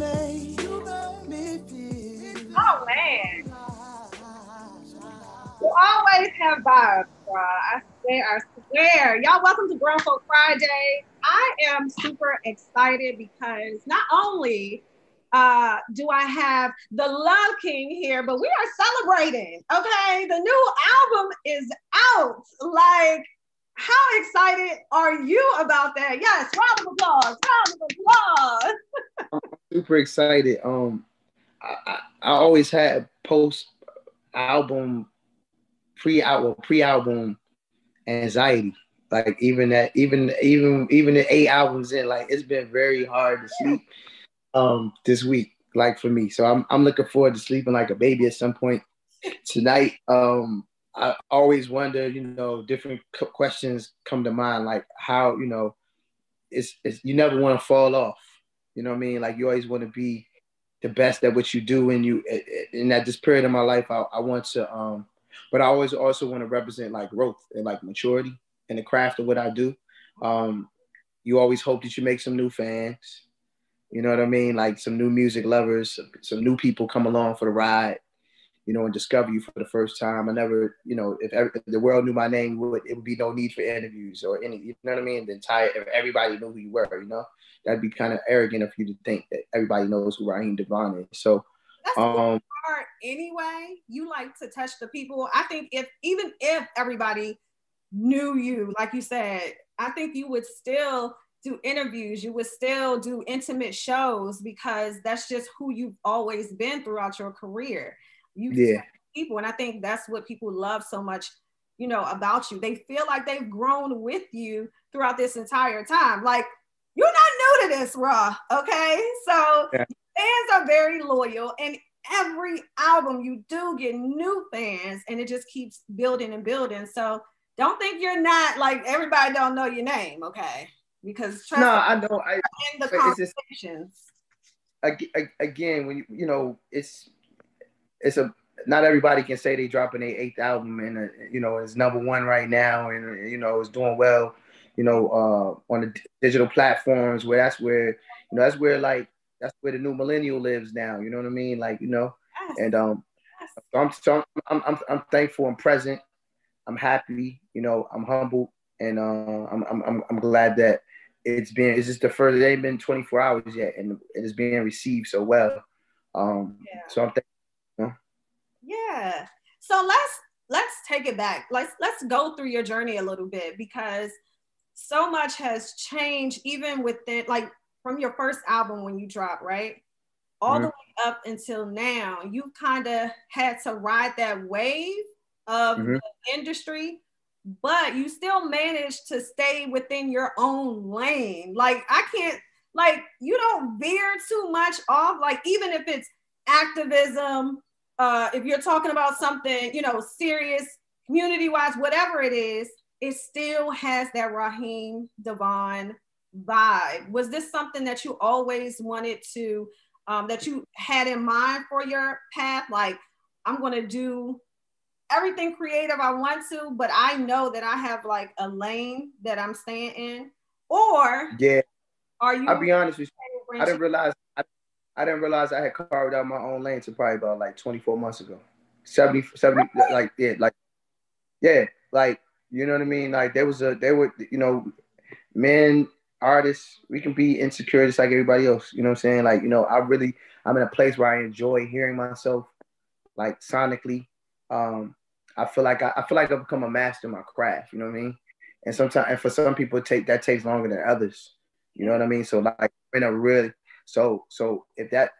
you me feel. Oh man. You always have vibes, bro. I swear, I swear. Y'all welcome to Grown Folk Friday. I am super excited because not only uh, do I have the Love King here, but we are celebrating. Okay, the new album is out. Like, how excited are you about that? Yes, round of applause, round of applause. I'm super excited. Um, I, I, I always had post album, pre album, pre album anxiety. Like even that, even even even the eight albums in, like it's been very hard to sleep um this week, like for me. So I'm I'm looking forward to sleeping like a baby at some point tonight. Um, I always wonder, you know, different questions come to mind, like how, you know, it's, it's you never want to fall off. You know what I mean? Like you always want to be the best at what you do, and you in that this period of my life, I, I want to, um, but I always also want to represent like growth and like maturity in the craft of what I do. Um, you always hope that you make some new fans. You know what I mean? Like some new music lovers, some new people come along for the ride, you know, and discover you for the first time. I never, you know, if, every, if the world knew my name, would it would be no need for interviews or any, you know what I mean? The entire, if everybody knew who you were, you know, that'd be kind of arrogant of you to think that everybody knows who Raheem DeVaughn is. So, That's um, hard anyway. You like to touch the people. I think if even if everybody knew you, like you said, I think you would still do interviews, you would still do intimate shows because that's just who you've always been throughout your career. You yeah. people, and I think that's what people love so much, you know, about you. They feel like they've grown with you throughout this entire time. Like you're not new to this, Raw. Okay, so yeah. fans are very loyal, and every album you do get new fans, and it just keeps building and building. So don't think you're not like everybody don't know your name. Okay because no, I know. I in the conversations. again, when you you know, it's it's a not everybody can say they dropping their eighth album and uh, you know it's number one right now and you know it's doing well. You know, uh, on the digital platforms where that's where you know that's where like that's where the new millennial lives now. You know what I mean? Like you know, and um, so I'm so I'm, I'm I'm thankful and present. I'm happy. You know, I'm humble and uh, I'm I'm I'm glad that it's been it's just the first it ain't been 24 hours yet and it is being received so well um yeah. so i'm know? Yeah so let's let's take it back let's let's go through your journey a little bit because so much has changed even within like from your first album when you dropped right all mm-hmm. the way up until now you kind of had to ride that wave of mm-hmm. the industry but you still managed to stay within your own lane. Like I can't like you don't veer too much off like even if it's activism uh if you're talking about something, you know, serious community wise whatever it is, it still has that Raheem DeVaughn vibe. Was this something that you always wanted to um that you had in mind for your path like I'm going to do everything creative I want to, but I know that I have like a lane that I'm staying in. Or yeah, are you? I'll be honest with you. I didn't realize I, I didn't realize I had carved out my own lane to probably about like 24 months ago. 70, 70 really? like yeah, like yeah, like you know what I mean. Like there was a there were you know men artists we can be insecure just like everybody else. You know what I'm saying? Like you know I really I'm in a place where I enjoy hearing myself like sonically um, I feel like I, I, feel like I've become a master in my craft. You know what I mean? And sometimes, and for some people, take that takes longer than others. You know what I mean? So like, in a really, so so if that,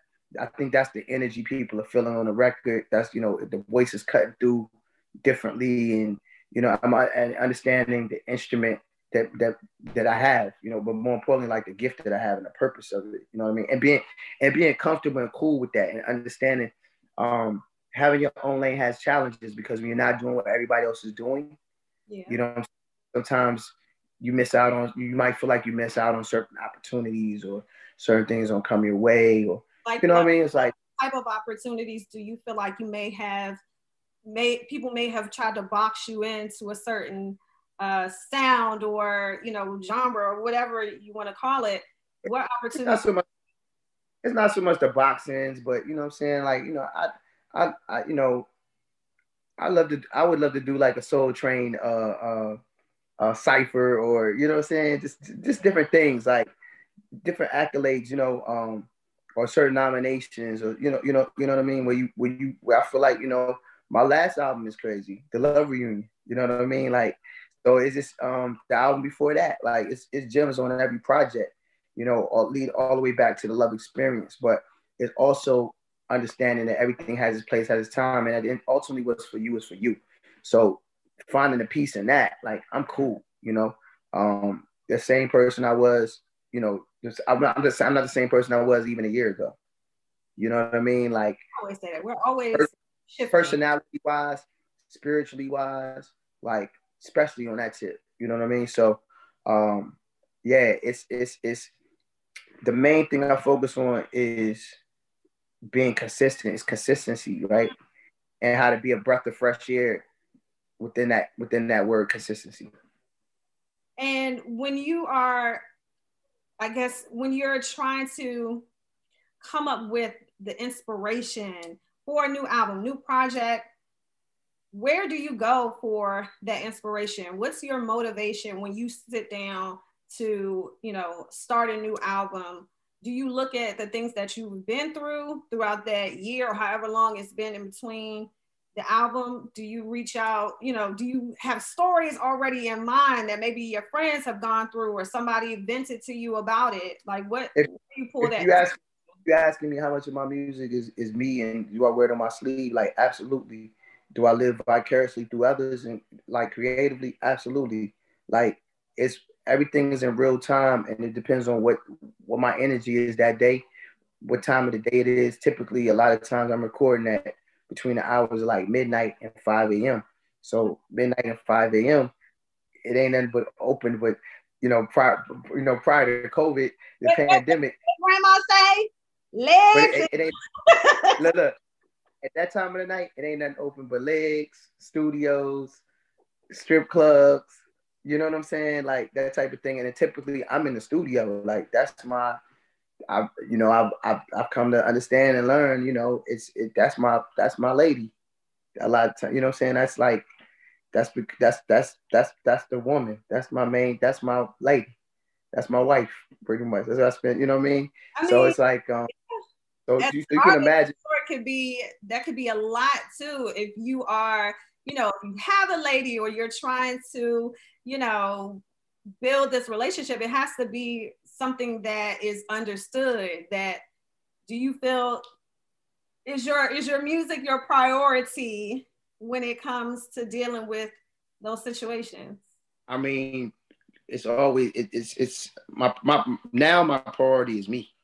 I think that's the energy people are feeling on the record. That's you know the voice is cutting through differently, and you know I'm and understanding the instrument that that that I have. You know, but more importantly, like the gift that I have and the purpose of it. You know what I mean? And being and being comfortable and cool with that, and understanding. Um, having your own lane has challenges because when you're not doing what everybody else is doing, yeah. you know, sometimes you miss out on, you might feel like you miss out on certain opportunities or certain things don't come your way or, like you know what, what I mean? It's like, type of opportunities do you feel like you may have made, people may have tried to box you into a certain uh, sound or, you know, genre or whatever you want to call it. What opportunities? it's not so much the boxings, but you know what I'm saying? Like, you know, I I, I you know, I love to I would love to do like a soul train uh uh uh cipher or you know what I'm saying? Just just different things, like different accolades, you know, um, or certain nominations or you know, you know, you know what I mean? Where you where you where I feel like, you know, my last album is crazy, the love reunion. You know what I mean? Like, so it's just um the album before that, like it's it's gems on every project, you know, all lead all the way back to the love experience. But it's also understanding that everything has its place, has its time, and ultimately what's for you is for you. So finding a peace in that, like I'm cool, you know. Um, the same person I was, you know, I'm not, I'm, just, I'm not the same person I was even a year ago. You know what I mean? Like I always say that we're always personality wise, spiritually wise, like especially on that tip. You know what I mean? So um yeah, it's it's it's the main thing I focus on is being consistent, It's consistency, right? And how to be a breath of fresh air within that within that word consistency. And when you are, I guess, when you're trying to come up with the inspiration for a new album, new project, where do you go for that inspiration? What's your motivation when you sit down to, you know, start a new album? Do you look at the things that you've been through throughout that year or however long it's been in between the album? Do you reach out, you know, do you have stories already in mind that maybe your friends have gone through or somebody vented to you about it? Like what if, you pull that? You ask, you asking me how much of my music is, is me and do I wear it on my sleeve? Like absolutely do I live vicariously through others and like creatively? Absolutely. Like it's everything is in real time and it depends on what what my energy is that day, what time of the day it is. Typically, a lot of times I'm recording at between the hours of like midnight and 5 a.m. So midnight and 5 a.m. It ain't nothing but open, but you know, prior you know, prior to COVID, the pandemic. Grandma say legs. It, it, ain't look, look, at that time of the night, it ain't nothing open but legs, studios, strip clubs. You know what I'm saying? Like that type of thing. And then typically, I'm in the studio. Like that's my, I, you know, I've, I've, I've come to understand and learn. You know, it's it, that's my that's my lady. A lot of time, you know what I'm saying? That's like, that's that's that's that's that's the woman. That's my main. That's my lady. That's my wife, pretty much. That's what I spent. You know what I mean? I mean so it's like, um, so you, you can imagine It could be that could be a lot too if you are you know you have a lady or you're trying to you know build this relationship it has to be something that is understood that do you feel is your is your music your priority when it comes to dealing with those situations i mean it's always it, it's it's my my now my priority is me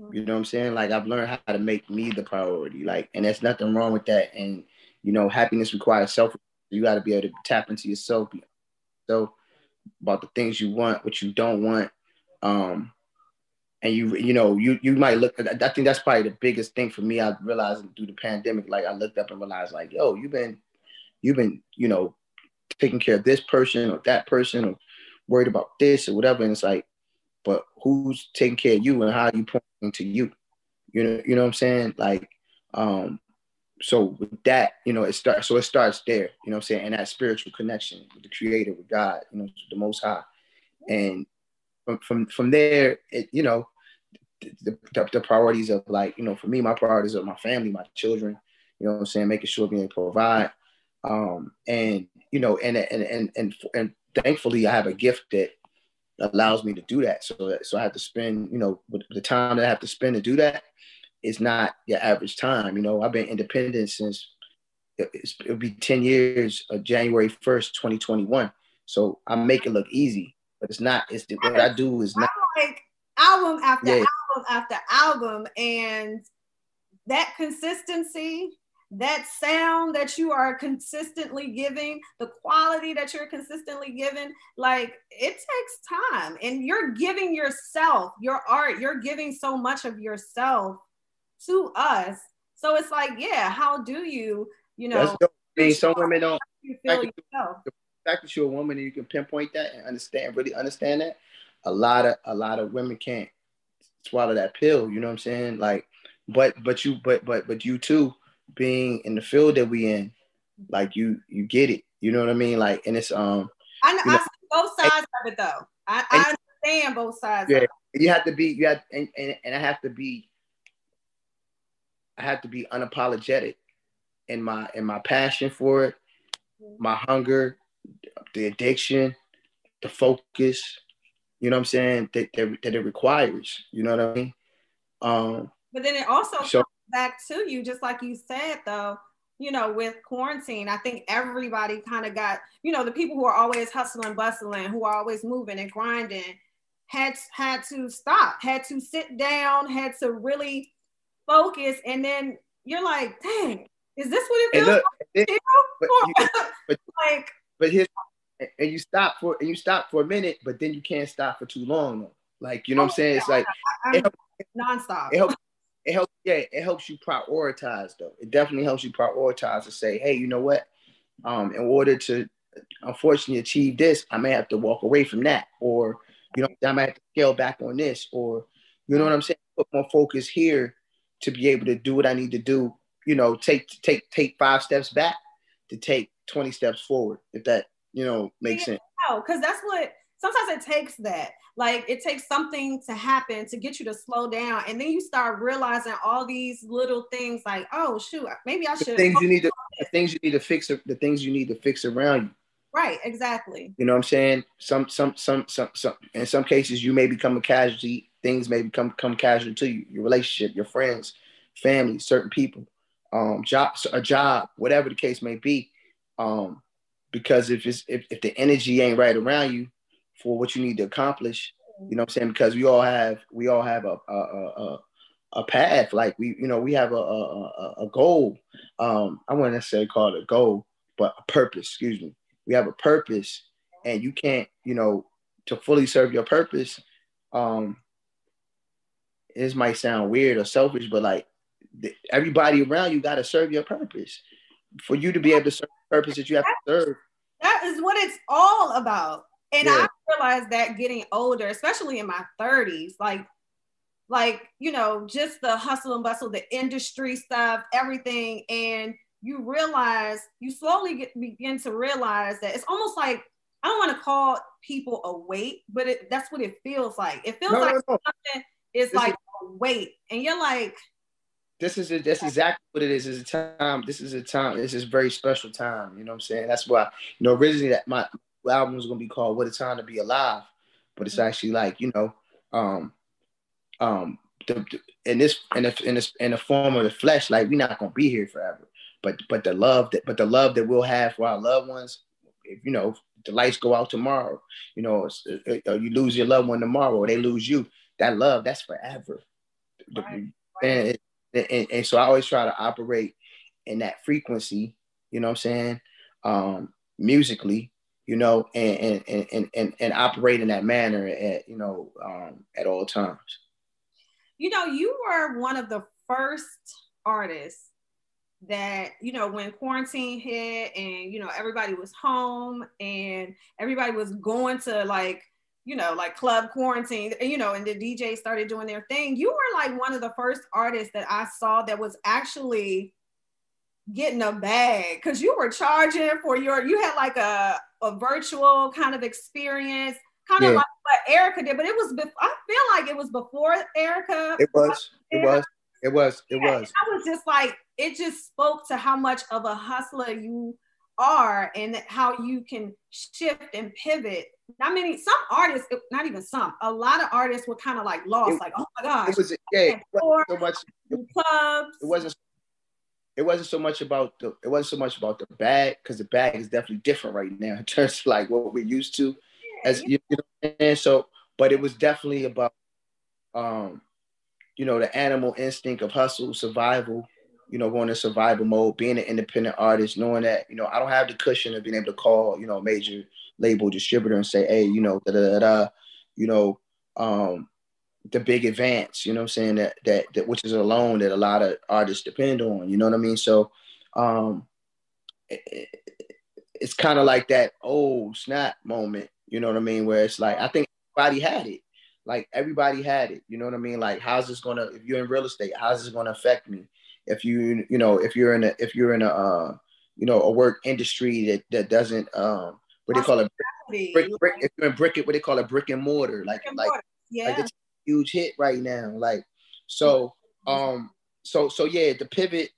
Mm-hmm. You know what I'm saying? Like I've learned how to make me the priority. Like, and there's nothing wrong with that. And you know, happiness requires self. You got to be able to tap into yourself. So about the things you want, what you don't want. Um, and you you know you you might look. I think that's probably the biggest thing for me. I realized through the pandemic, like I looked up and realized, like, yo, you've been you've been you know taking care of this person or that person or worried about this or whatever. And it's like but who's taking care of you and how are you pointing to you? You know, you know what I'm saying? Like, um, so with that, you know, it starts. So it starts there. You know what I'm saying? And that spiritual connection with the Creator, with God, you know, the Most High, and from from from there, it you know, the, the, the priorities of like you know, for me, my priorities are my family, my children. You know I'm saying? Making sure able provide, um, and you know, and and and and and thankfully, I have a gift that allows me to do that. So so I have to spend, you know, the time that I have to spend to do that is not your average time. You know, I've been independent since it'll be 10 years of January 1st, 2021. So I make it look easy, but it's not. It's what I do is not like album after yeah. album after album, and that consistency that sound that you are consistently giving, the quality that you're consistently giving, like it takes time. And you're giving yourself, your art, you're giving so much of yourself to us. So it's like, yeah, how do you, you know, I mean, some women don't you feel the fact that you're a woman and you can pinpoint that and understand, really understand that. A lot of a lot of women can't swallow that pill. You know what I'm saying? Like, but but you but but but you too, being in the field that we in, like you you get it. You know what I mean? Like, and it's um. I, know, you know, I see both sides and, of it though. I, I understand both sides. Yeah, you have to be. You have and, and and I have to be. I have to be unapologetic in my in my passion for it, mm-hmm. my hunger, the addiction, the focus, you know what I'm saying, that, that, that it requires. You know what I mean? Um, but then it also so, comes back to you, just like you said, though, you know, with quarantine, I think everybody kind of got, you know, the people who are always hustling, bustling, who are always moving and grinding, had had to stop, had to sit down, had to really focus, and then you're like, dang, is this what it feels look, like? It, but, you, but, like, but here's and you stop for and you stop for a minute, but then you can't stop for too long. Though. Like you know oh, what I'm saying? It's like I, it helps, nonstop. It helps. It helps. Yeah, it helps you prioritize though. It definitely helps you prioritize to say, hey, you know what? Um, in order to unfortunately achieve this, I may have to walk away from that, or you know, I might have to scale back on this, or you know what I'm saying? Put more focus here to be able to do what I need to do. You know, take take take five steps back to take 20 steps forward. If that you know, makes sense. No, because that's what sometimes it takes that. Like it takes something to happen to get you to slow down, and then you start realizing all these little things. Like, oh shoot, maybe I should. The things you need to, the things you need to fix, the things you need to fix around you. Right, exactly. You know what I'm saying? Some, some, some, some, some. In some cases, you may become a casualty. Things may become come casual to you. Your relationship, your friends, family, certain people, um, job, a job, whatever the case may be. Um, because if it's if, if the energy ain't right around you for what you need to accomplish, you know what I'm saying? Because we all have we all have a a, a, a path. Like we, you know, we have a a, a goal. Um, I wouldn't necessarily call it a goal, but a purpose, excuse me. We have a purpose, and you can't, you know, to fully serve your purpose, um, this might sound weird or selfish, but like everybody around you got to serve your purpose for you to be able to serve the purpose that you have to serve. That is what it's all about. And yeah. I realized that getting older, especially in my 30s, like like you know, just the hustle and bustle, the industry stuff, everything, and you realize you slowly get, begin to realize that it's almost like I don't want to call people a weight, but it, that's what it feels like. It feels no, like no, no. something is this like is, a weight, and you're like, this is a, that's exactly what it is. It's a time. This is a time. This is a very special time. You know what I'm saying? That's why you know originally that my album was gonna be called "What a Time to Be Alive," but it's actually like you know, um, um, the, in this in the in this in the form of the flesh, like we're not gonna be here forever. But but the love that but the love that we'll have for our loved ones, if you know the lights go out tomorrow, you know, or you lose your loved one tomorrow, or they lose you, that love that's forever. Right. And and, and so I always try to operate in that frequency, you know what I'm saying, um, musically, you know, and and and and, and operate in that manner at you know um, at all times. You know, you were one of the first artists that you know when quarantine hit and you know everybody was home and everybody was going to like you know, like club quarantine, you know, and the DJ started doing their thing. You were like one of the first artists that I saw that was actually getting a bag because you were charging for your, you had like a, a virtual kind of experience, kind of yeah. like what Erica did, but it was, be- I feel like it was before Erica. It was, it was, it was, it yeah, was. I was just like, it just spoke to how much of a hustler you are and how you can shift and pivot. Not many, some artists, not even some, a lot of artists were kind of like lost, it, like, oh my gosh. It was, yeah, it wasn't so much clubs. It wasn't it wasn't so much about the it wasn't so much about the bag because the bag is definitely different right now in terms of like what we're used to yeah, as yeah. you know and so but it was definitely about um you know the animal instinct of hustle survival you know, going in survival mode, being an independent artist, knowing that, you know, I don't have the cushion of being able to call, you know, a major label distributor and say, hey, you know, da da da, you know, um, the big advance, you know I'm saying, that, that, that, which is a loan that a lot of artists depend on, you know what I mean? So, um, it, it's kind of like that old snap moment, you know what I mean? Where it's like, I think everybody had it. like everybody had it. You know what I mean? Like, how's this gonna? If you're in real estate, how's this gonna affect me? If you, you know, if you're in a, if you're in a, uh, you know, a work industry that that doesn't, um, what they call it, brick, brick, if you're in brick, what they call a brick and mortar, like, and like, yeah, like it's a huge hit right now. Like, so, um, so, so yeah, the pivot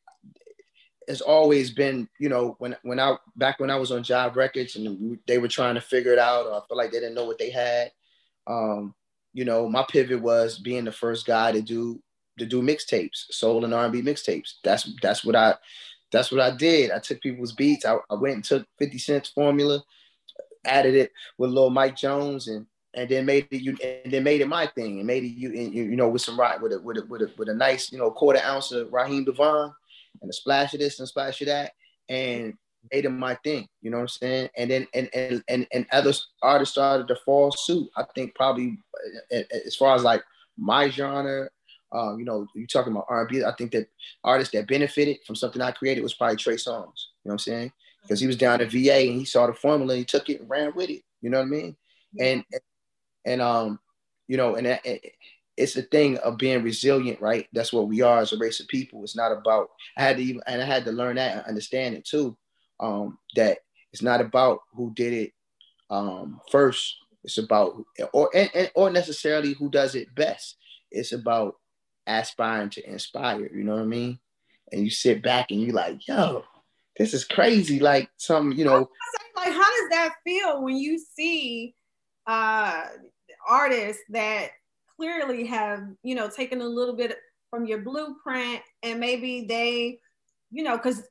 has always been, you know, when when I back when I was on Jive Records and they were trying to figure it out, or I feel like they didn't know what they had. Um, you know, my pivot was being the first guy to do to do mixtapes, soul and R&B mixtapes. That's that's what I that's what I did. I took people's beats. I, I went and took 50 Cent's formula, added it with little Mike Jones and and then made it you and then made it my thing and made it you you know with some right with a with a with a, with a nice you know quarter ounce of Raheem DeVaughn and a splash of this and splash of that and made it my thing. You know what I'm saying? And then and and and, and other artists started to fall suit. I think probably as far as like my genre, um, you know, you talking about R&B. I think that artists that benefited from something I created was probably Trey Songz. You know what I'm saying? Because he was down at VA and he saw the formula, he took it and ran with it. You know what I mean? And and um, you know, and it's a thing of being resilient, right? That's what we are as a race of people. It's not about I had to even and I had to learn that and understand it too um, that it's not about who did it um, first. It's about or and, or necessarily who does it best. It's about aspiring to inspire. You know what I mean? And you sit back and you like, yo, this is crazy. Like some, you know, like how does that feel when you see uh artists that clearly have you know taken a little bit from your blueprint and maybe they you know because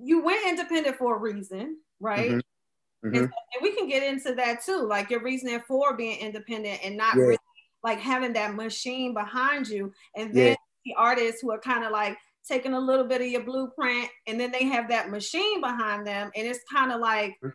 you went independent for a reason, right? Mm-hmm. Mm-hmm. And, and, we can get into that too, like your reasoning for being independent and not yeah. really like having that machine behind you. And then yeah. the artists who are kind of like taking a little bit of your blueprint and then they have that machine behind them. And it's kind of like, mm-hmm.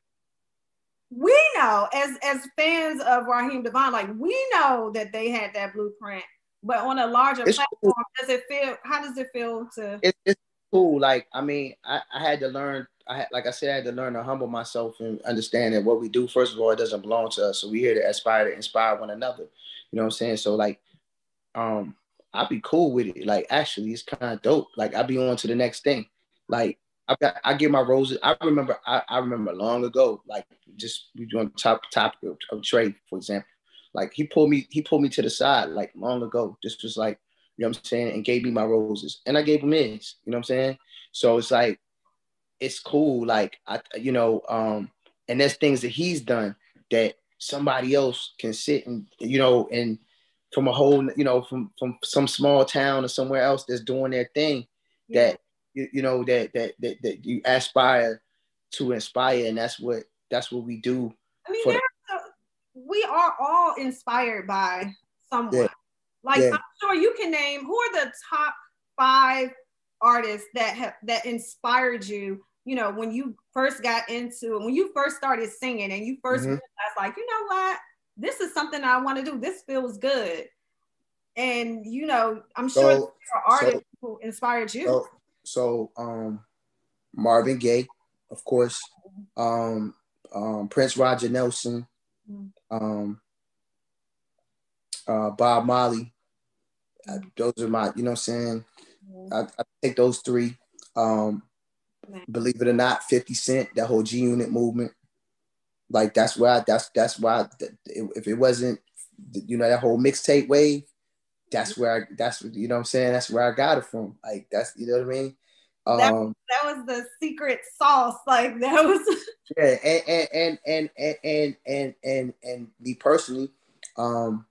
we know as as fans of Raheem DeVaughn, like we know that they had that blueprint, but on a larger it's platform, cool. does it feel? How does it feel to? It, it's cool. Like, I mean, I, I had to learn. I had, like I said, I had to learn to humble myself and understand that what we do, first of all, it doesn't belong to us. So we here to aspire to inspire one another. You know what I'm saying? So like, um, I'd be cool with it. Like, actually, it's kind of dope. Like, I'd be on to the next thing. Like, I got, I get my roses. I remember, I, I remember long ago, like just we doing top topic of, of Trey, for example. Like he pulled me, he pulled me to the side like long ago. Just was like, you know what I'm saying, and gave me my roses. And I gave him his, you know what I'm saying? So it's like, it's cool. Like, I, you know, um, and there's things that he's done that somebody else can sit and, you know, and from a whole, you know, from, from some small town or somewhere else that's doing their thing yeah. that, you, you know, that, that, that, that you aspire to inspire. And that's what, that's what we do. I mean, the- we are all inspired by someone. Yeah. Like yeah. I'm sure you can name who are the top five artists that have that inspired you. You know, when you first got into when you first started singing and you 1st mm-hmm. realized, like, you know what, this is something I want to do. This feels good. And you know, I'm sure so, there are artists so, who inspired you. So, so um Marvin Gaye, of course, um, um, Prince Roger Nelson, mm-hmm. um, uh, Bob Marley, I, those are my, you know what I'm saying? I, I take those three. Um, believe it or not, 50 Cent, that whole G Unit movement. Like that's why that's that's why if it wasn't you know that whole mixtape wave, that's where I that's you know what I'm saying that's where I got it from. Like that's you know what I mean. Um, that, that was the secret sauce. Like that was yeah, and and and and and and and, and, and me personally, um,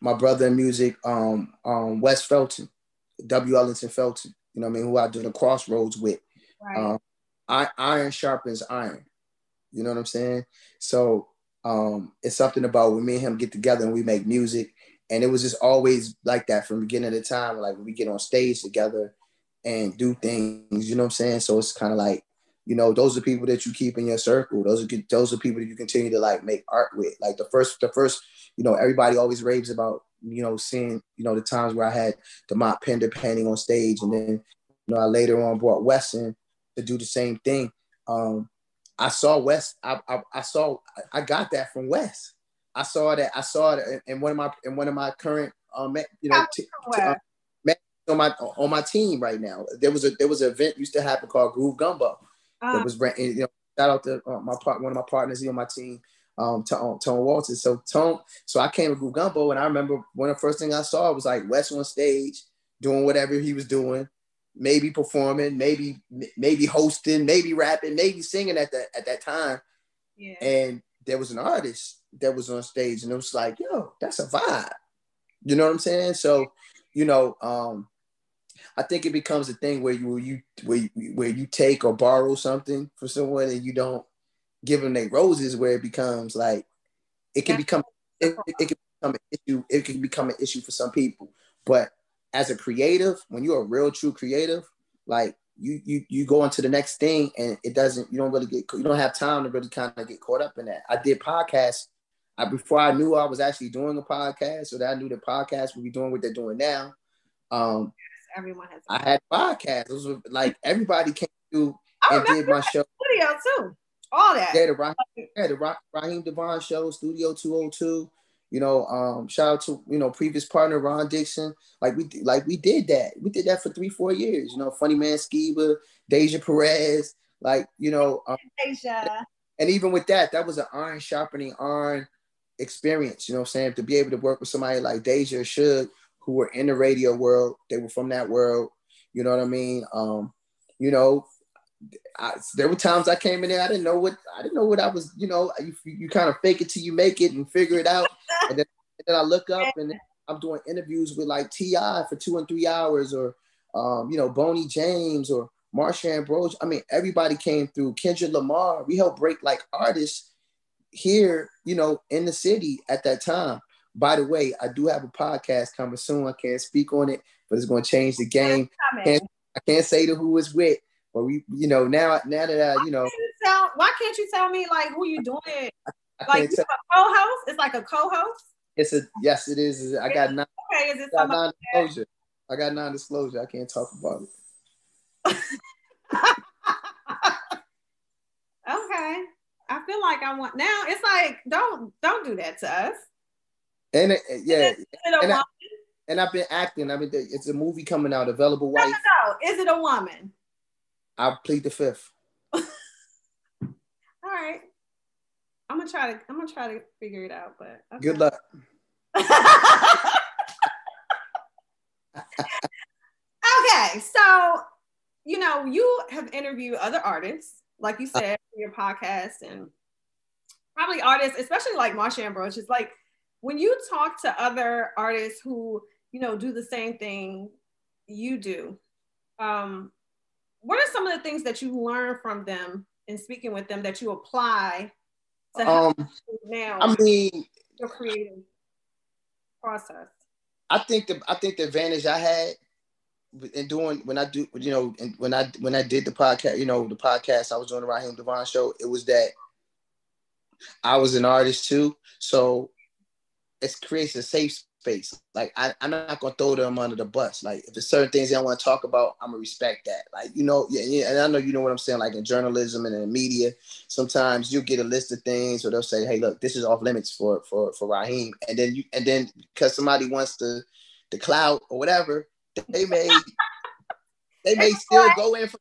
my brother in music, um, um, Wes Felton, W. Ellington Felton, you know what I mean, who I do the crossroads with. Right. Um, I, iron sharpens iron. You know what I'm saying? So um, it's something about when me and him get together and we make music. And it was just always like that from beginning of time, like we get on stage together and do things, you know what I'm saying? So it's kind of like, you know, those are people that you keep in your circle. Those are those are people that you continue to like make art with. Like the first, the first you know, everybody always raves about, you know, seeing, you know, the times where I had the Mott Pender painting on stage. And then, you know, I later on brought Wesson to do the same thing. Um, I saw Wes, I, I, I, saw, I got that from Wes. I saw that. I saw it in one of my in one of my current um you know t- t- uh, on my on my team right now. There was a there was an event used to happen called Groove Gumbo. Uh, that was you know shout out to uh, my part one of my partners here on my team, um Tone, Tone Walters. So Tone, so I came to Groove Gumbo and I remember one of the first things I saw was like Wes on stage doing whatever he was doing, maybe performing, maybe maybe hosting, maybe rapping, maybe singing at that at that time. Yeah. And there was an artist that was on stage and it was like, yo, that's a vibe. You know what I'm saying? So, you know, um, I think it becomes a thing where you where you where you, where you take or borrow something from someone and you don't give them their roses, where it becomes like it can become it, it can become an issue. It can become an issue for some people. But as a creative, when you're a real true creative, like you you you go into the next thing and it doesn't you don't really get you don't have time to really kind of get caught up in that. I did podcasts. I before I knew I was actually doing a podcast so that I knew the podcast would be doing what they're doing now. Um, everyone has. I had podcasts. It was like everybody came through and did my show. Studio too. All that. Yeah, the Raheem, yeah, the Raheem DeVaughn show, Studio 202. You know, um, shout out to you know previous partner Ron Dixon. Like we like we did that. We did that for three, four years. You know, Funny Man Skiba, Deja Perez. Like you know, um, Deja. And even with that, that was an iron sharpening iron experience. You know, what I'm saying to be able to work with somebody like Deja Suge, who were in the radio world. They were from that world. You know what I mean? Um, you know, I, there were times I came in there, I didn't know what I didn't know what I was. You know, you, you kind of fake it till you make it and figure it out. and, then, and then I look up and I'm doing interviews with like T.I. for two and three hours, or um, you know, Boney James or Marsha Ambrosius. I mean, everybody came through. Kendrick Lamar. We helped break like artists here, you know, in the city at that time. By the way, I do have a podcast coming soon. I can't speak on it, but it's going to change the game. Can't, I can't say to who it's with, but we, you know, now now that I, you know, tell, why can't you tell me like who you doing? I, I like you a co-host? It's like a co-host. It's a yes, it is. I got non. Okay, is it got non-disclosure? I got non-disclosure. I can't talk about it. okay. I feel like I want now. It's like don't don't do that to us. And it, yeah, is it, is it and, I, I've been acting. I mean, it's a movie coming out, Available Wife. No, no, no. Is it a woman? I plead the fifth. All right. I'm gonna try to. I'm gonna try to figure it out. But okay. good luck. okay, so you know you have interviewed other artists, like you said, uh, your podcast, and probably artists, especially like Marsha Ambrosius. Like when you talk to other artists who you know do the same thing you do um, what are some of the things that you learn from them in speaking with them that you apply to um, now i mean your creative process? I think the i think the advantage i had in doing when i do you know when i when i did the podcast you know the podcast i was doing the Raheem DeVaughn show it was that i was an artist too. So it creates a safe space. Like I, I'm not gonna throw them under the bus. Like if there's certain things they don't want to talk about, I'm gonna respect that. Like you know, yeah, yeah, and I know you know what I'm saying. Like in journalism and in the media, sometimes you get a list of things, or they'll say, "Hey, look, this is off limits for for for Raheem," and then you and then because somebody wants to the cloud or whatever, they may they may still go in for.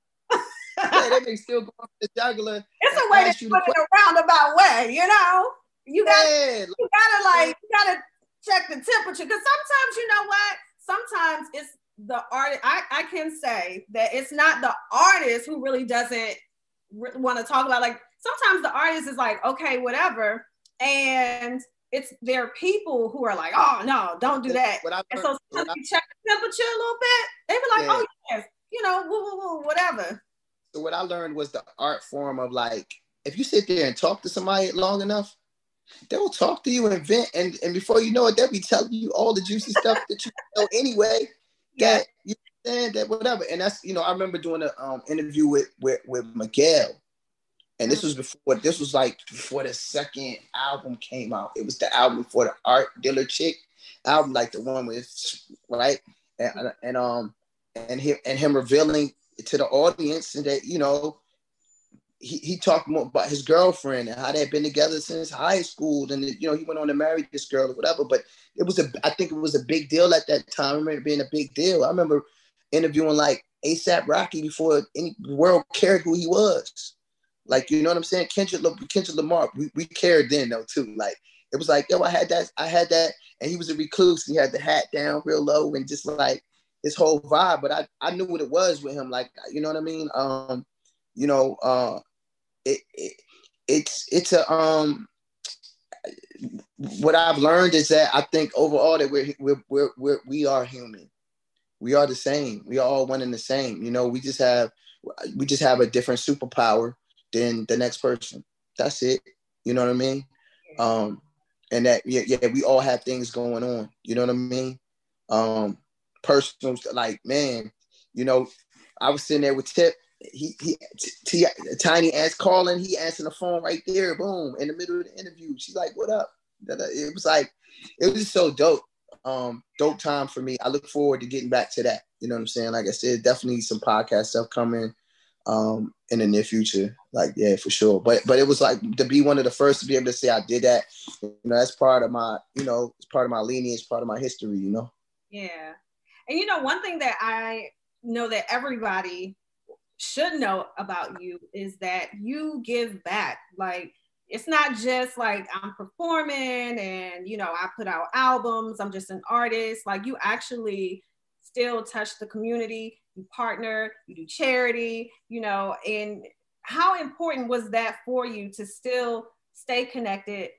yeah, they may still go the juggler. It's a way to put it a roundabout way, you know you gotta, yeah, you gotta like, you gotta check the temperature because sometimes you know what? Sometimes it's the artist. I, I can say that it's not the artist who really doesn't re- want to talk about. Like sometimes the artist is like, okay, whatever, and it's their people who are like, oh no, don't do that. and so sometimes you check the temperature a little bit, they be like, yeah. oh yes, you know, woo, woo, woo, whatever. So what I learned was the art form of like, if you sit there and talk to somebody long enough, they'll talk to you and vent, and, and before you know it, they'll be telling you all the juicy stuff that you know anyway. That you understand that whatever. And that's you know, I remember doing an um, interview with, with with Miguel. And this was before this was like before the second album came out. It was the album for the art dealer chick album, like the one with right and, and um and him and him revealing to the audience and that you know he, he talked more about his girlfriend and how they'd been together since high school, and you know he went on to marry this girl or whatever. But it was a, I think it was a big deal at that time. I remember being a big deal. I remember interviewing like ASAP Rocky before any world cared who he was. Like you know what I'm saying? Kendrick, Kendrick Lamar, we, we cared then though too. Like it was like yo, I had that, I had that, and he was a recluse. He had the hat down real low and just like his whole vibe. But I I knew what it was with him. Like you know what I mean? Um, you know, uh, it, it it's it's a um what I've learned is that I think overall that we're we're we're, we're we are human. We are the same. We are all one and the same. You know, we just have we just have a different superpower than the next person. That's it. You know what I mean? Um, and that yeah, yeah, we all have things going on. You know what I mean? Um, personal like man, you know, I was sitting there with Tip he he t- t- tiny ass calling he answering the phone right there boom in the middle of the interview. She's like what up? It was like it was so dope um dope time for me. I look forward to getting back to that you know what i'm saying? Like i said definitely some podcast stuff coming um in the near future like yeah for sure. But but it was like to be one of the first to be able to say i did that you know that's part of my you know it's part of my lineage part of my history you know? Yeah. And you know one thing that i know that everybody should know about you is that you give back. Like it's not just like I'm performing and you know I put out albums, I'm just an artist. Like you actually still touch the community, you partner, you do charity, you know, and how important was that for you to still stay connected,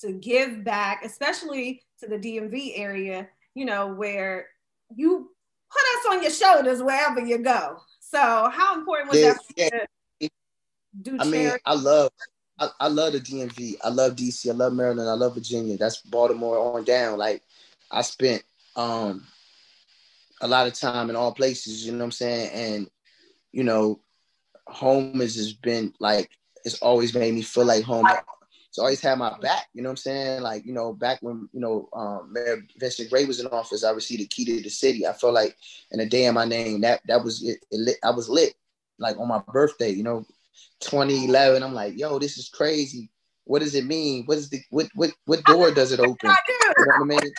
to give back, especially to the DMV area, you know, where you put us on your shoulders wherever you go. So how important was that? Yeah. do I mean, I love, I, I love the DMV. I love DC. I love Maryland. I love Virginia. That's Baltimore on down. Like I spent um a lot of time in all places. You know what I'm saying? And you know, home has been like it's always made me feel like home it's always had my back. You know what I'm saying? Like, you know, back when, you know, um, Mayor Vincent Gray was in office, I received a key to the city. I felt like in a day in my name, that that was it, it lit, I was lit. Like on my birthday, you know, 2011. I'm like, yo, this is crazy. What does it mean? What is the what what what door does it open? You know what I mean?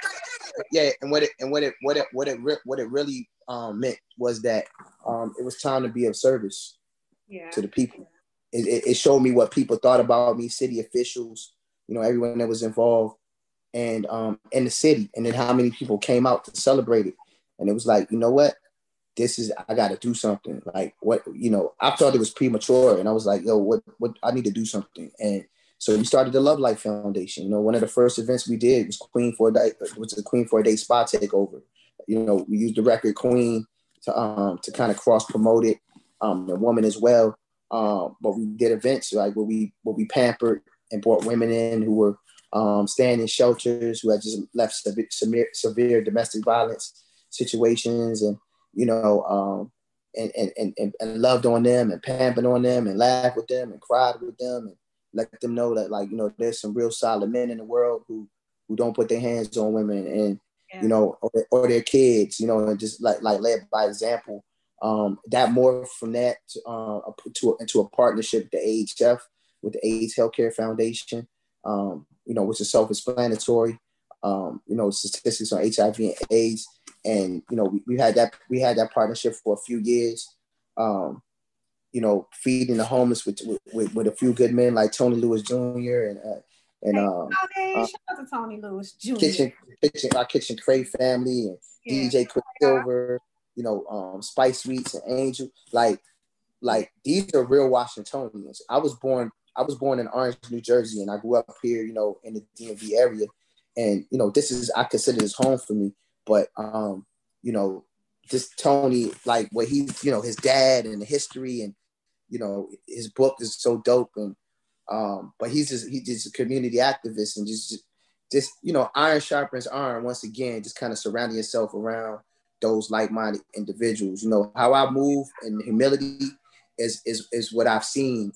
Yeah, and what it and what it what it what it what it really um, meant was that um, it was time to be of service yeah. to the people it, it showed me what people thought about me, city officials, you know, everyone that was involved, and um, in the city, and then how many people came out to celebrate it. And it was like, you know what? This is I got to do something. Like what you know, I thought it was premature, and I was like, yo, what what I need to do something. And so we started the Love Life Foundation. You know, one of the first events we did was Queen for a Day, was the Queen for a Day spa takeover. You know, we used the record Queen to um to kind of cross promote it, um, the woman as well. Um, but we did events like where we where we pampered and brought women in who were um, staying in shelters, who had just left severe, severe domestic violence situations, and you know, um, and, and and and loved on them and pampered on them and laughed with them and cried with them and let them know that like you know there's some real solid men in the world who who don't put their hands on women and yeah. you know or, or their kids, you know, and just like like led by example um, that morphed from that to, uh, to a, into a partnership the AHF, with the AIDS Healthcare Foundation, um, you know, which is self-explanatory. Um, you know, statistics on HIV and AIDS, and you know, we, we had that we had that partnership for a few years. Um, you know, feeding the homeless with, with, with a few good men like Tony Lewis Jr. and uh, and um, hey, uh, shout out to Tony Lewis Jr. Kitchen, kitchen, our Kitchen Crave family and yeah. DJ Quicksilver you know, um, Spice Sweets and Angel. Like, like these are real Washingtonians. I was born, I was born in Orange, New Jersey, and I grew up here, you know, in the DMV area. And you know, this is I consider this home for me. But um, you know, this Tony, like what he's, you know, his dad and the history, and you know, his book is so dope. And um, but he's just he's just a community activist and just just you know, iron sharpens iron once again, just kind of surrounding yourself around those like-minded individuals. You know, how I move and humility is is is what I've seen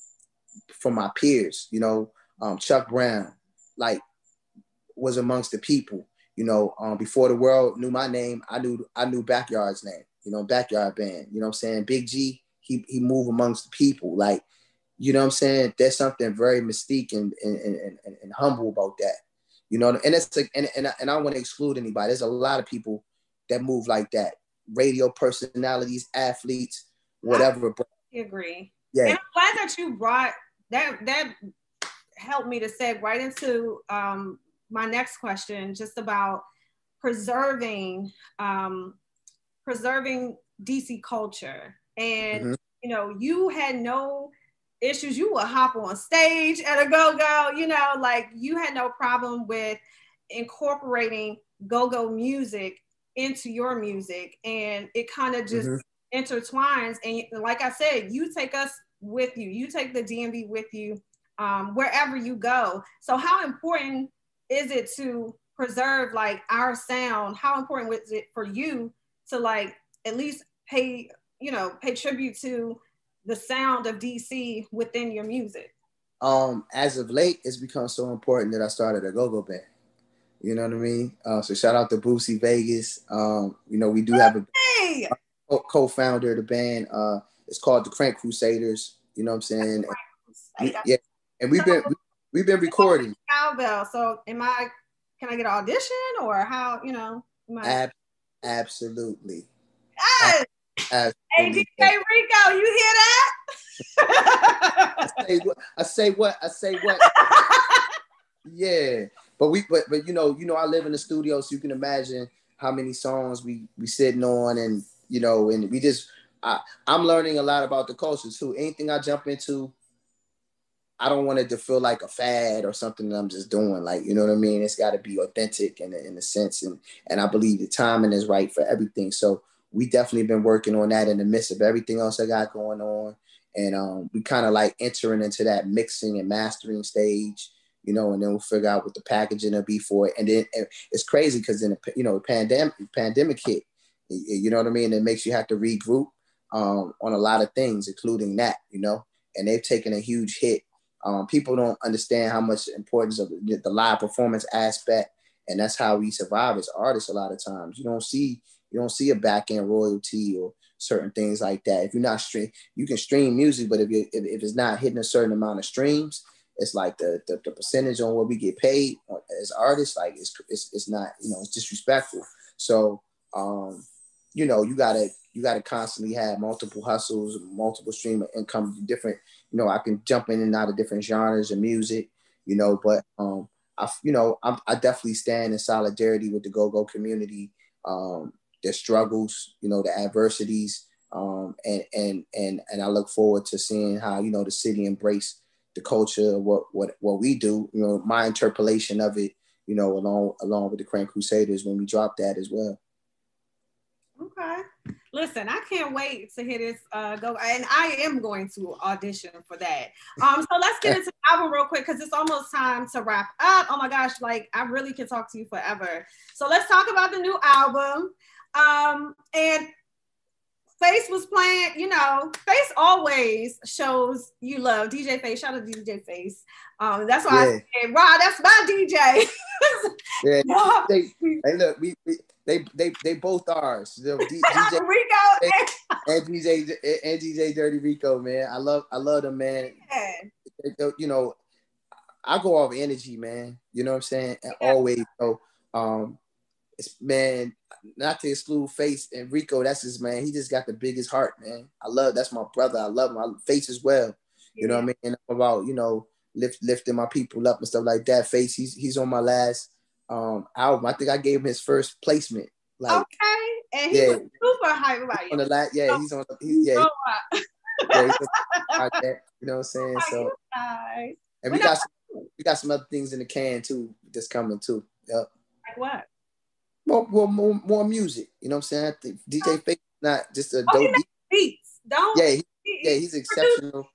from my peers. You know, um, Chuck Brown, like, was amongst the people. You know, um, before the world knew my name, I knew I knew Backyard's name. You know, Backyard Band. You know what I'm saying? Big G, he he moved amongst the people. Like, You know what I'm saying? There's something very mystique and and, and, and, humble about that. You know, and it's like, and, and, and I want to exclude anybody. There's a lot of people that move like that. Radio personalities, athletes, whatever. I agree. Yeah. And I'm glad that you brought that that helped me to seg right into um, my next question, just about preserving um, preserving DC culture. And mm-hmm. you know, you had no issues. You would hop on stage at a go-go, you know, like you had no problem with incorporating go-go music into your music. And it kind of just mm-hmm. intertwines. And like I said, you take us with you. You take the DMV with you um, wherever you go. So how important is it to preserve like our sound? How important was it for you to like at least pay, you know, pay tribute to the sound of DC within your music? Um, as of late, it's become so important that I started a go-go band. You know what I mean? Uh, so shout out to Boosie Vegas. Um, you know, we do have a hey! co-founder of the band. Uh, it's called the Crank Crusaders. You know what I'm saying? yeah, and we've been we, have been recording. Cowbell. So am I? Can I get an audition or how? You know? I... Ab- absolutely. Yes. Absolutely. Hey, DJ Rico, you hear that? I say what? I say what? I say what? yeah, but we, but but you know, you know, I live in the studio, so you can imagine how many songs we we sitting on, and you know, and we just, I, I'm learning a lot about the culture too. Anything I jump into, I don't want it to feel like a fad or something that I'm just doing. Like, you know what I mean? It's got to be authentic in, in a sense. And, and I believe the timing is right for everything. So we definitely been working on that in the midst of everything else I got going on. And um, we kind of like entering into that mixing and mastering stage, you know, and then we'll figure out what the packaging will be for it. And then it's crazy because then, you know, the pandemic, pandemic hit, you know what I mean? It makes you have to regroup um, on a lot of things, including that, you know, and they've taken a huge hit. Um, people don't understand how much importance of the, the live performance aspect, and that's how we survive as artists. A lot of times, you don't see you don't see a back end royalty or certain things like that. If you're not stream, you can stream music, but if you if, if it's not hitting a certain amount of streams, it's like the, the, the percentage on what we get paid as artists, like it's, it's it's not you know it's disrespectful. So um, you know you gotta you gotta constantly have multiple hustles, multiple stream of income, different. You know I can jump in and out of different genres of music. You know, but um, I you know I'm, I definitely stand in solidarity with the go go community. Um, their struggles, you know, the adversities, um, and and and and I look forward to seeing how you know the city embrace the culture, what what what we do, you know, my interpolation of it, you know, along along with the Crank Crusaders when we drop that as well. Okay. Listen, I can't wait to hear this uh, go, and I am going to audition for that. Um, so let's get into the album real quick because it's almost time to wrap up. Oh my gosh, like I really can talk to you forever. So let's talk about the new album. Um, and Face was playing, you know, Face always shows you love. DJ Face, shout out to DJ Face. Um, that's why yeah. I said, wow, that's my DJ. yeah, they, hey, look, we, we, they they they both ours. D- DJ Rico and, and, DJ and DJ Dirty Rico, man. I love I love them, man. Yeah. You know, I go off energy, man. You know what I'm saying? Yeah. always so um man, not to exclude Face and Rico, that's his man. He just got the biggest heart, man. I love that's my brother. I love my Face as well. You know what I mean? And about you know lift lifting my people up and stuff like that. Face, he's he's on my last um album. I think I gave him his first placement. Like okay, and he yeah, was super hype about you. On the last, yeah, he's on. He's, yeah, he, yeah he's on, you know what I'm saying? So, and we got some, we got some other things in the can too that's coming too. Yep. Like what? More, more, more, more music. You know what I'm saying? DJ Face not just a oh, dope beats. Don't yeah, he, yeah, he's exceptional.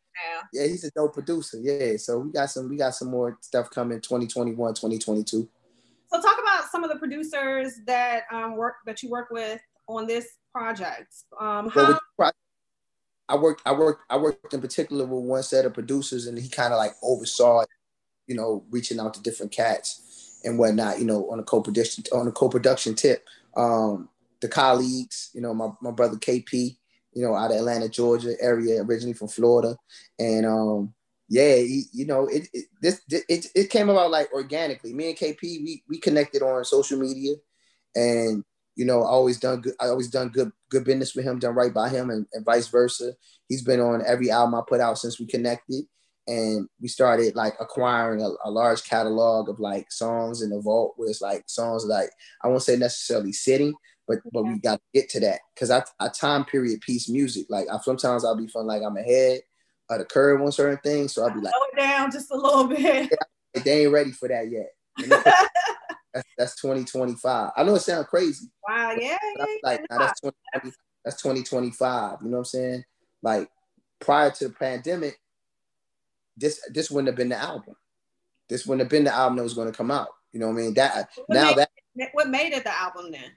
Yeah, he's a dope producer. Yeah, so we got some we got some more stuff coming 2021, 2022. So talk about some of the producers that um work that you work with on this project. Um how well, I worked I worked I worked in particular with one set of producers and he kind of like oversaw it, you know, reaching out to different cats and whatnot, you know, on a co-production on a co-production tip. Um, the colleagues, you know, my, my brother KP, you know, out of Atlanta, Georgia area, originally from Florida. And um, yeah, he, you know, it, it this it, it came about like organically. Me and KP, we we connected on social media, and you know, I always done good. I always done good good business with him, done right by him, and, and vice versa. He's been on every album I put out since we connected, and we started like acquiring a, a large catalog of like songs in the vault, where it's like songs like I won't say necessarily sitting, but but we got to get to that because I, I time period piece music. Like I, sometimes I'll be feeling like I'm ahead of the curve on certain things, so I'll be like, slow it down just a little bit. they ain't ready for that yet. that's, that's 2025. I know it sounds crazy. Wow, yeah, yeah like nah, that's 20, that's 2025. You know what I'm saying? Like prior to the pandemic, this this wouldn't have been the album. This wouldn't have been the album that was going to come out. You know what I mean? That what now made, that what made it the album then?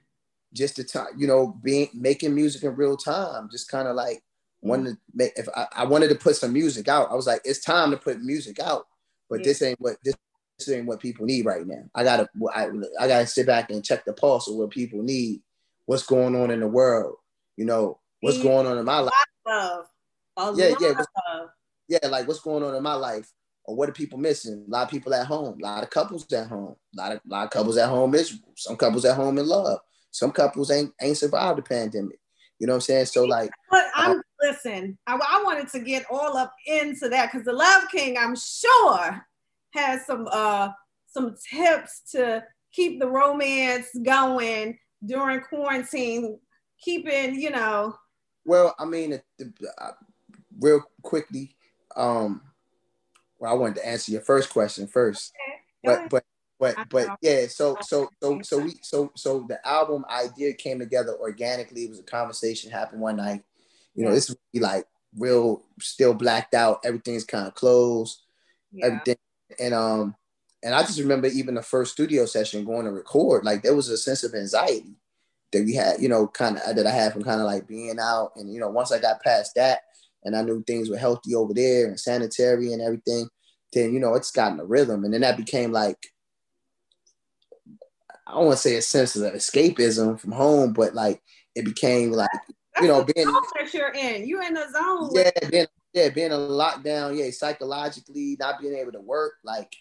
Just the time, you know, being making music in real time. Just kind of like wanted to make. If I, I, wanted to put some music out, I was like, it's time to put music out. But yeah. this ain't what this, this ain't what people need right now. I gotta I, I gotta sit back and check the pulse of what people need. What's going on in the world? You know, what's going on in my life? Love. yeah, yeah yeah, like what's going on in my life, or what are people missing? A lot of people at home, a lot of couples at home, a lot of, a lot of couples at home miserable. Some couples at home in love. Some couples ain't ain't survived the pandemic. You know what I'm saying? So like, but I'm uh, listen. I, I wanted to get all up into that because the Love King, I'm sure, has some uh some tips to keep the romance going during quarantine, keeping you know. Well, I mean, uh, real quickly, um, well, I wanted to answer your first question first, okay. but but but but yeah. So so so so we so so the album idea came together organically. It was a conversation happened one night. You know, this would be like real, still blacked out. Everything's kind of closed. Yeah. Everything and um and I just remember even the first studio session going to record, like there was a sense of anxiety that we had, you know, kind of that I had from kind of like being out. And you know, once I got past that, and I knew things were healthy over there and sanitary and everything, then you know it's gotten a rhythm. And then that became like I don't want to say a sense of escapism from home, but like it became like you know being that you're in. You in the zone. Yeah, being, yeah, being a lockdown, yeah, psychologically, not being able to work, like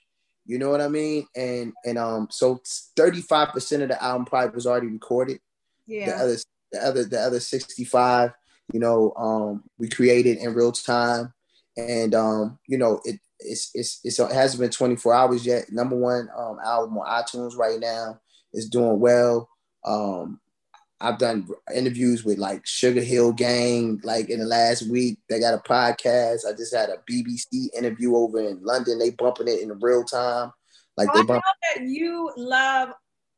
you know what I mean? And and um so 35% of the album probably was already recorded. Yeah. The other the other the other 65 you know, um, we created in real time, and um, you know, it it's, it's, it's it hasn't been 24 hours yet. Number one um, album on iTunes right now is doing well. Um, I've done interviews with like Sugarhill Gang, like in the last week. They got a podcast. I just had a BBC interview over in London. They bumping it in real time. Like oh, they bump- I know that you love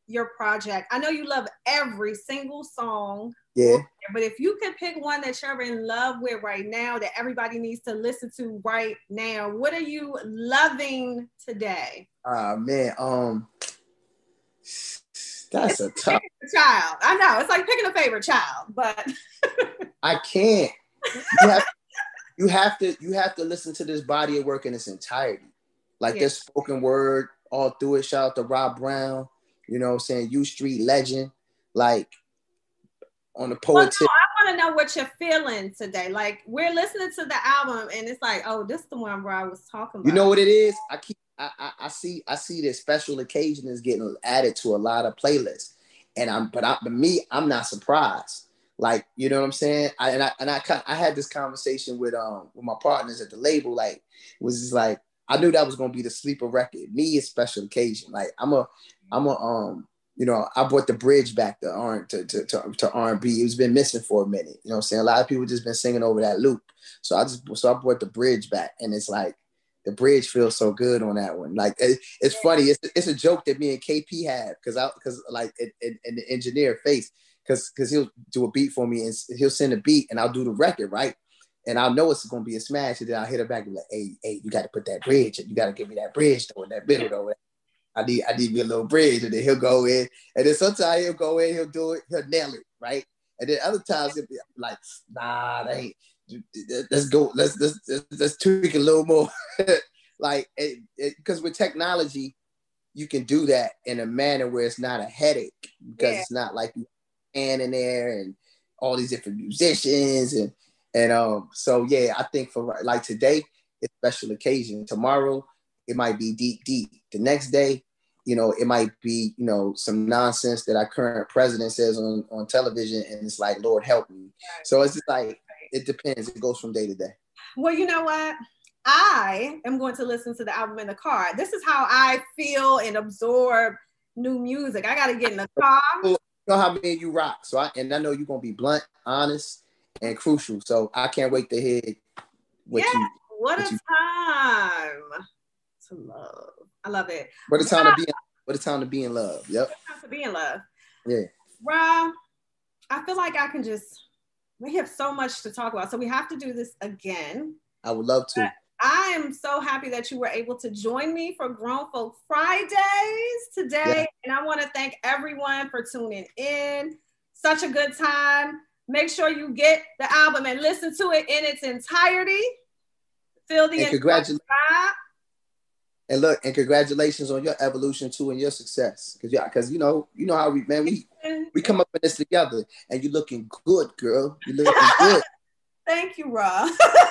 your project. I know you love every single song yeah. But if you can pick one that you're in love with right now that everybody needs to listen to right now, what are you loving today? Ah uh, man, um that's it's a tough child. I know it's like picking a favorite child, but I can't. You have, you have to you have to listen to this body of work in its entirety. Like yeah. this spoken word all through it. Shout out to Rob Brown, you know what I'm saying? U Street legend. Like on the poet. Well, no, I want to know what you're feeling today. Like we're listening to the album, and it's like, oh, this is the one where I was talking about. You know what it is? I keep, I, I, I see, I see that special occasion is getting added to a lot of playlists, and I'm, but I, but me, I'm not surprised. Like, you know what I'm saying? I, and I, and I, I had this conversation with um with my partners at the label. Like, it was just like I knew that was gonna be the sleeper record. Me, a special occasion. Like, I'm a, I'm a um you know, I brought the bridge back to R to, to, to, to R&B. It's been missing for a minute. You know I'm saying? A lot of people just been singing over that loop. So I just so I brought the bridge back and it's like the bridge feels so good on that one. Like it, it's funny. It's, it's a joke that me and KP have because I because like in the engineer face because because he'll do a beat for me and he'll send a beat and I'll do the record right. And I know it's gonna be a smash, and then I'll hit it back and be like, hey, hey, you gotta put that bridge, you gotta give me that bridge though, in that middle though. I need I need me a little bridge, and then he'll go in, and then sometimes he'll go in, he'll do it, he'll nail it, right? And then other times he'll be like, nah, that ain't. Let's go. Let's let's let's, let's tweak a little more. like, because with technology, you can do that in a manner where it's not a headache because yeah. it's not like you in there and all these different musicians and and um so yeah i think for like today it's special occasion. Tomorrow it might be deep, deep. The next day, you know, it might be, you know, some nonsense that our current president says on, on television, and it's like, Lord help me. So it's just like it depends. It goes from day to day. Well, you know what? I am going to listen to the album in the car. This is how I feel and absorb new music. I gotta get in the car. You know how me and you rock. So I and I know you're gonna be blunt, honest, and crucial. So I can't wait to hear what yeah, you what, what a you, time to love. I love it. What a time to be in, what a time to be in love. Yep. time to be in love. Yeah. Rob, I feel like I can just we have so much to talk about. So we have to do this again. I would love to. I am so happy that you were able to join me for Grown Folk Fridays today. Yeah. And I want to thank everyone for tuning in. Such a good time. Make sure you get the album and listen to it in its entirety. Feel the and congratulations. And look, and congratulations on your evolution too and your success. Cause yeah, cause you know, you know how we man, we we come up in this together and you're looking good, girl. You're looking good. Thank you, Rob.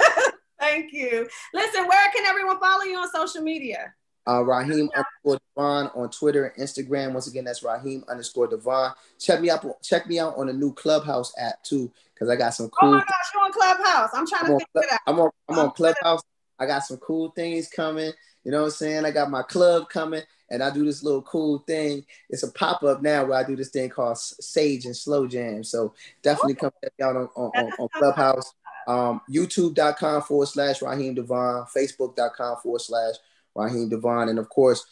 Thank you. Listen, where can everyone follow you on social media? Uh, Raheem underscore DeVaughn on Twitter and Instagram. Once again, that's Raheem underscore DeVaughn. Check me out. Check me out on the new Clubhouse app too, because I got some cool. Oh my gosh, you're on Clubhouse. I'm trying I'm to figure it out. I'm on. I'm on Clubhouse. I got some cool things coming. You know what I'm saying? I got my club coming, and I do this little cool thing. It's a pop up now where I do this thing called Sage and Slow Jam. So definitely come check out on, on, on, on Clubhouse. Um, YouTube.com forward slash Raheem DeVaughn, Facebook.com forward slash Raheem DeVaughn, and of course,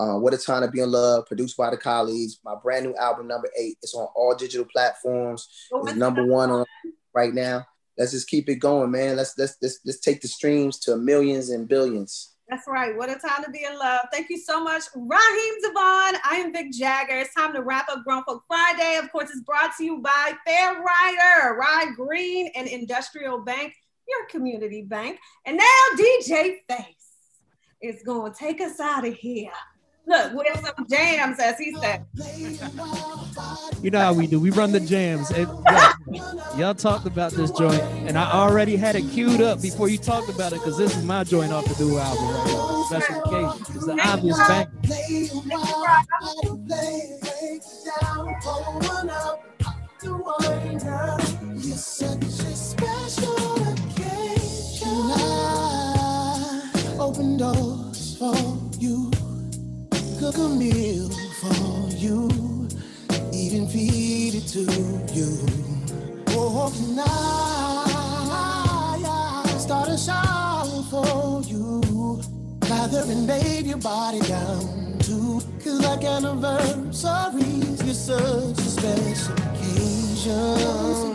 uh, What a Time to Be in Love, produced by the colleagues. My brand new album, number eight, it's on all digital platforms. It's number one on right now. Let's just keep it going, man. Let's let's let's, let's take the streams to millions and billions. That's right. What a time to be in love. Thank you so much, Raheem DeVaughn. I am Vic Jagger. It's time to wrap up Grown Folk Friday. Of course, it's brought to you by FareRyder, Ride Green, and Industrial Bank, your community bank. And now DJ Face is going to take us out of here. Look, with some jams, as he said. You know how we do. We run the jams. It, y'all talked about this joint, and I already had it queued up before you talked about it because this is my joint off the new album. Right Special occasion. It's the obvious bang. Open doors for you cook a meal for you, even feed it to you. Oh, can I start a shower for you? Lather and bathe your body down too. Cause like anniversaries, you're such a special occasion.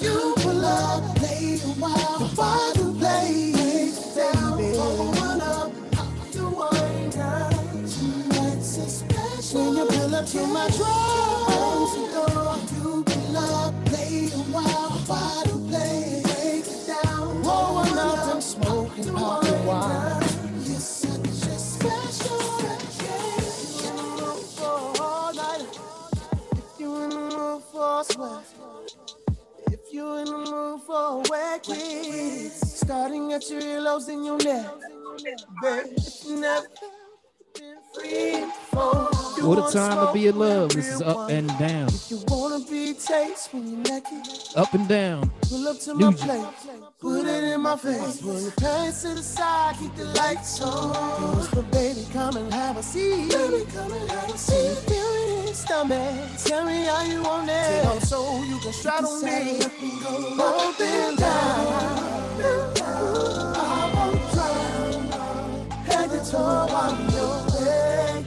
You pull up, lay a while, up to my drums, you pull up, play a while, why to play, break it down. Rolling up and smoking, wine. You're such a special If you're in the mood for sweat, if you're in the mood for wet kids, starting at your earlobes in your neck, baby, never what a time to be in love. This is up and down. Up and down. Pull up to my plate. Put it in my face. Pull your pants to the side. Keep the lights on. Whisper, baby, come and have a seat. Baby, come and have a seat. Feel it in stomach. Tell me how you want it. Sit on so you can straddle me. Up and down. I won't drown. Head to toe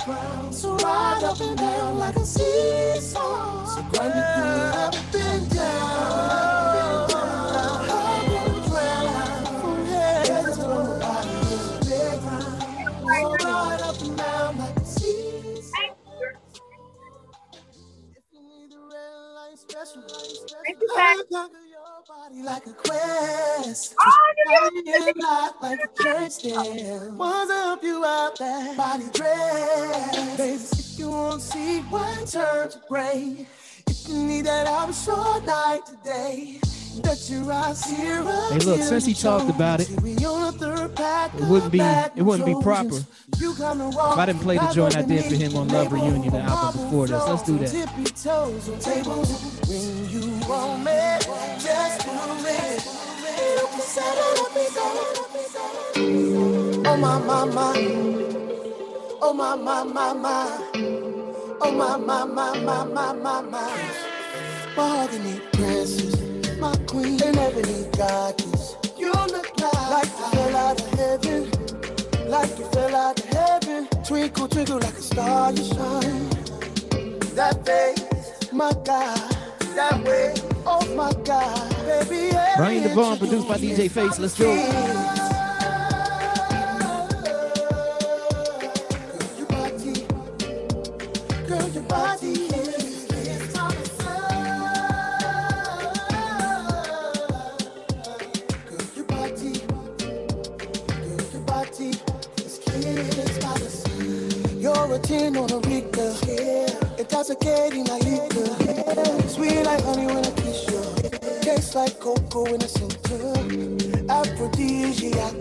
playground. So ride up and down like a seesaw. So grind it up and down. Ride up and down like a seesaw. You need a red light special, Thank you, body like a quest. Oh, you like a church stand. What's up, you out there? Body dress. Baby, if you want to see one turn to gray. If you need that hour short night today. Hey, look, since he talked about it, it wouldn't be it wouldn't be proper. If I didn't play the joint I did for him on Love Reunion, the album before this. Let's do that. Oh my my my, oh my my my my, oh my my my my my my my, mahogany princess my queen, and ebony goddess. You look like, like you fell out of heaven, like you fell out of heaven. Twinkle, twinkle like a star, you shine. That face, my God, that way, oh my God, baby. Brian DeVaughn, produced by DJ Face. Let's go. Girl, your body a 10 on a Rika. Yeah. Intoxicating like liquor. Sweet like honey when I kiss you. Tastes like cocoa in the center. Aphrodisiac.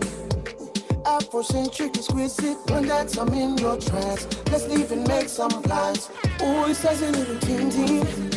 Afrocentric, exquisite. When that's I'm in your trance. Let's leave and make some plans. Oh, it says a little team team.